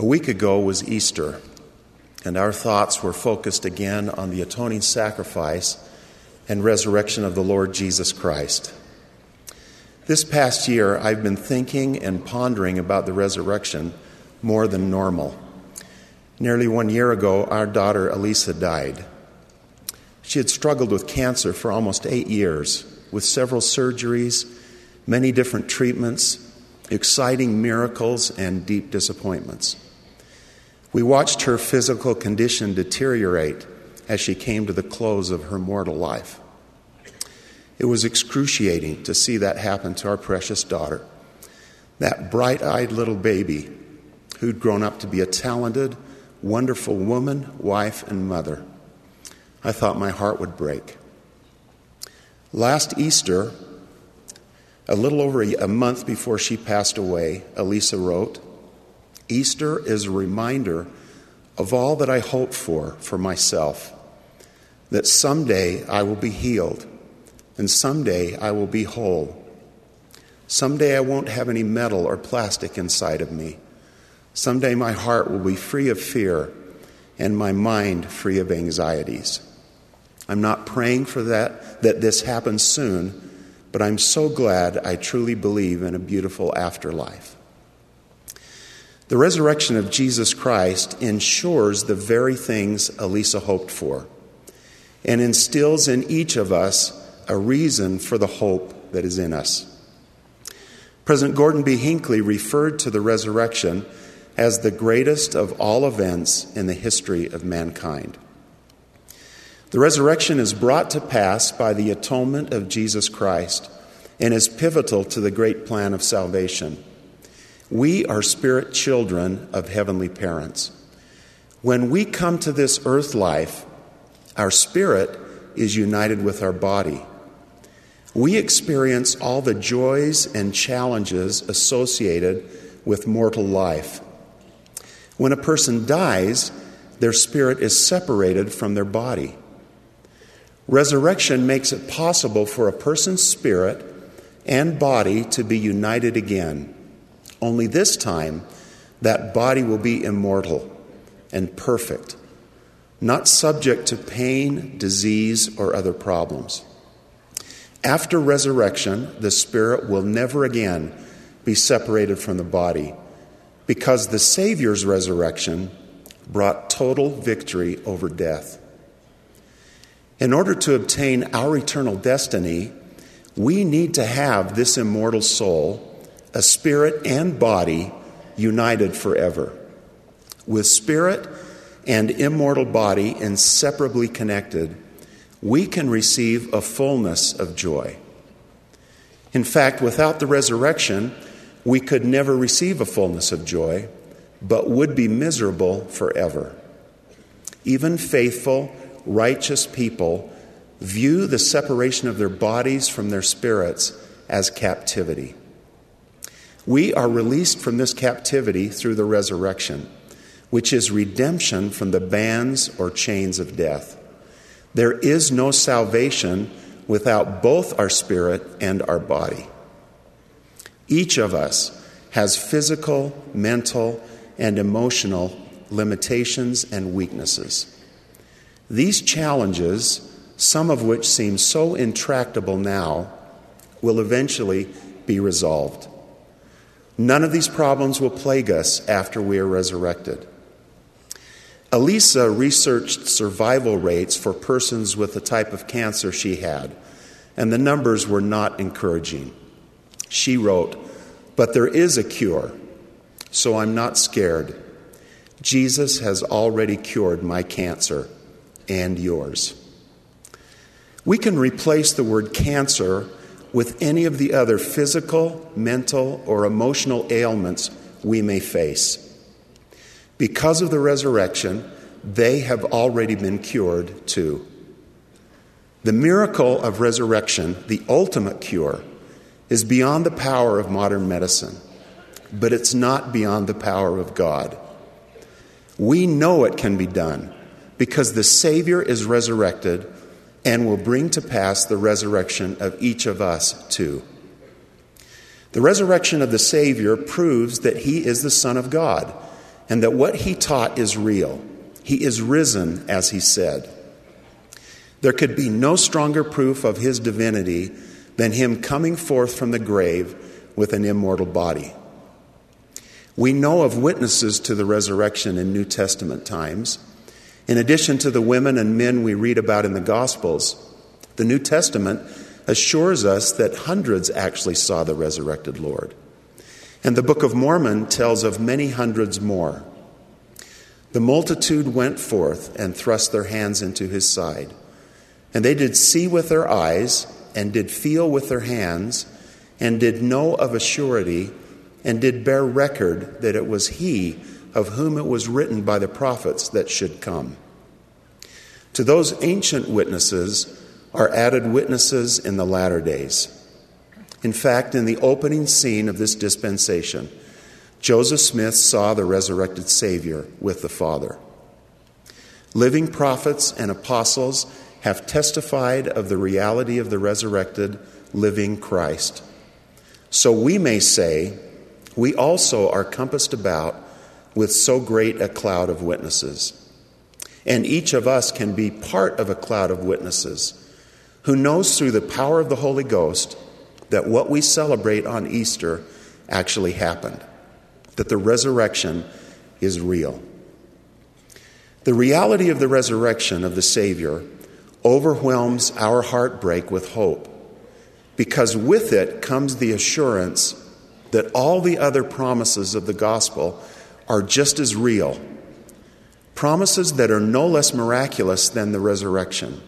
A week ago was Easter, and our thoughts were focused again on the atoning sacrifice and resurrection of the Lord Jesus Christ. This past year, I've been thinking and pondering about the resurrection more than normal. Nearly one year ago, our daughter Alisa died. She had struggled with cancer for almost eight years, with several surgeries, many different treatments, exciting miracles, and deep disappointments. We watched her physical condition deteriorate as she came to the close of her mortal life. It was excruciating to see that happen to our precious daughter, that bright eyed little baby who'd grown up to be a talented, wonderful woman, wife, and mother. I thought my heart would break. Last Easter, a little over a month before she passed away, Alisa wrote, Easter is a reminder of all that I hope for for myself, that someday I will be healed, and someday I will be whole. Someday I won't have any metal or plastic inside of me. Someday my heart will be free of fear and my mind free of anxieties. I'm not praying for that, that this happens soon, but I'm so glad I truly believe in a beautiful afterlife. The resurrection of Jesus Christ ensures the very things Alisa hoped for and instills in each of us a reason for the hope that is in us. President Gordon B. Hinckley referred to the resurrection as the greatest of all events in the history of mankind. The resurrection is brought to pass by the atonement of Jesus Christ and is pivotal to the great plan of salvation. We are spirit children of heavenly parents. When we come to this earth life, our spirit is united with our body. We experience all the joys and challenges associated with mortal life. When a person dies, their spirit is separated from their body. Resurrection makes it possible for a person's spirit and body to be united again. Only this time, that body will be immortal and perfect, not subject to pain, disease, or other problems. After resurrection, the spirit will never again be separated from the body because the Savior's resurrection brought total victory over death. In order to obtain our eternal destiny, we need to have this immortal soul, a spirit and body, united forever. With spirit and immortal body inseparably connected, we can receive a fullness of joy. In fact, without the resurrection, we could never receive a fullness of joy, but would be miserable forever. Even faithful, righteous people view the separation of their bodies from their spirits as captivity. We are released from this captivity through the resurrection, which is redemption from the bands or chains of death. There is no salvation without both our spirit and our body. Each of us has physical, mental, and emotional limitations and weaknesses. These challenges, some of which seem so intractable now, will eventually be resolved. None of these problems will plague us after we are resurrected. Alisa researched survival rates for persons with the type of cancer she had, and the numbers were not encouraging. She wrote, But there is a cure, so I'm not scared. Jesus has already cured my cancer and yours. We can replace the word cancer with any of the other physical, mental, or emotional ailments we may face. Because of the resurrection, they have already been cured too. The miracle of resurrection, the ultimate cure, is beyond the power of modern medicine, but it's not beyond the power of God. We know it can be done because the Savior is resurrected and will bring to pass the resurrection of each of us too. The resurrection of the Savior proves that he is the Son of God and that what he taught is real. He is risen, as he said. There could be no stronger proof of his divinity than him coming forth from the grave with an immortal body. We know of witnesses to the resurrection in New Testament times. In addition to the women and men we read about in the Gospels, the New Testament assures us that hundreds actually saw the resurrected Lord. And the Book of Mormon tells of many hundreds more. The multitude went forth and thrust their hands into his side. And they did see with their eyes, and did feel with their hands, and did know of a surety, and did bear record that it was he of whom it was written by the prophets that should come. To those ancient witnesses are added witnesses in the latter days. In fact, in the opening scene of this dispensation, Joseph Smith saw the resurrected Savior with the Father. Living prophets and apostles have testified of the reality of the resurrected, living Christ. So we may say, we also are compassed about with so great a cloud of witnesses. And each of us can be part of a cloud of witnesses who knows through the power of the Holy Ghost that what we celebrate on Easter actually happened, that the resurrection is real. The reality of the resurrection of the Savior overwhelms our heartbreak with hope because with it comes the assurance that all the other promises of the gospel are just as real. Promises that are no less miraculous than the resurrection.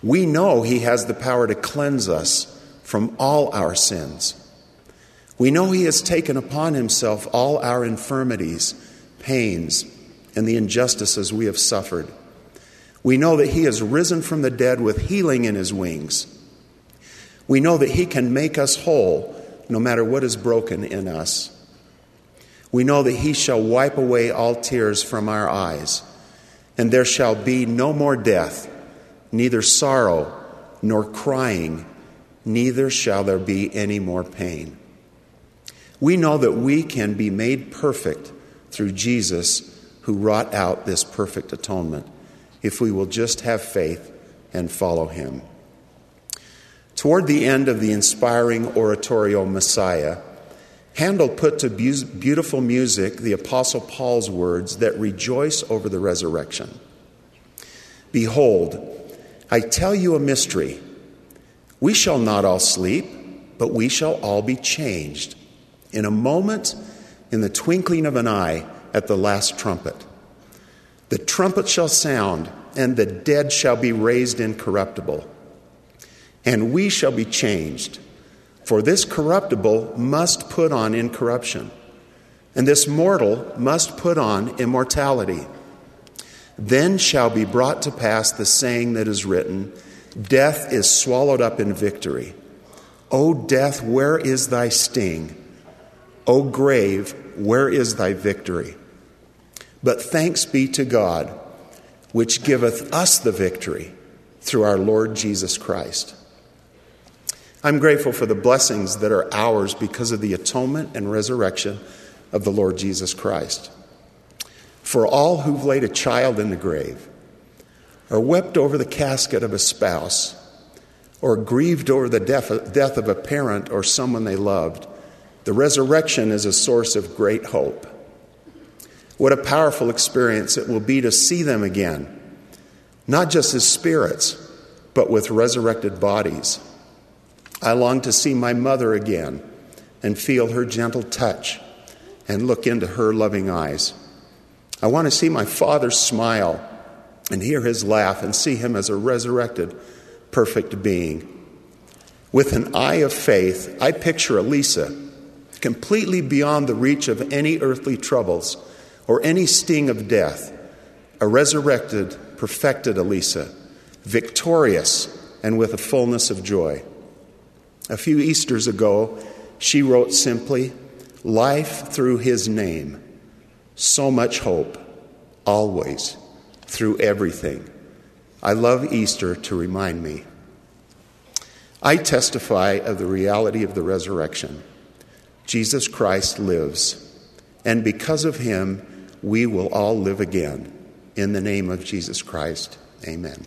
We know He has the power to cleanse us from all our sins. We know He has taken upon Himself all our infirmities, pains, and the injustices we have suffered. We know that He has risen from the dead with healing in His wings. We know that He can make us whole no matter what is broken in us. We know that He shall wipe away all tears from our eyes, and there shall be no more death neither sorrow nor crying, neither shall there be any more pain. We know that we can be made perfect through Jesus, who wrought out this perfect atonement, if we will just have faith and follow him. Toward the end of the inspiring oratorio Messiah, Handel put to beautiful music the Apostle Paul's words that rejoice over the resurrection. Behold, I tell you a mystery. We shall not all sleep, but we shall all be changed. In a moment, in the twinkling of an eye, at the last trumpet. The trumpet shall sound, and the dead shall be raised incorruptible. And we shall be changed. For this corruptible must put on incorruption, and this mortal must put on immortality. Then shall be brought to pass the saying that is written Death is swallowed up in victory. O death, where is thy sting? O grave, where is thy victory? But thanks be to God, which giveth us the victory through our Lord Jesus Christ. I'm grateful for the blessings that are ours because of the atonement and resurrection of the Lord Jesus Christ for all who've laid a child in the grave, or wept over the casket of a spouse, or grieved over the death of a parent or someone they loved, the resurrection is a source of great hope. What a powerful experience it will be to see them again, not just as spirits, but with resurrected bodies. I long to see my mother again and feel her gentle touch and look into her loving eyes. I want to see my father smile and hear his laugh and see him as a resurrected, perfect being. With an eye of faith, I picture Alisa completely beyond the reach of any earthly troubles or any sting of death, a resurrected, perfected Alisa, victorious and with a fullness of joy. A few Easters ago, she wrote simply, Life through his name so much hope, always, through everything. I love Easter to remind me. I testify of the reality of the resurrection. Jesus Christ lives, And because of him, we will all live again. In the name of Jesus Christ, amen.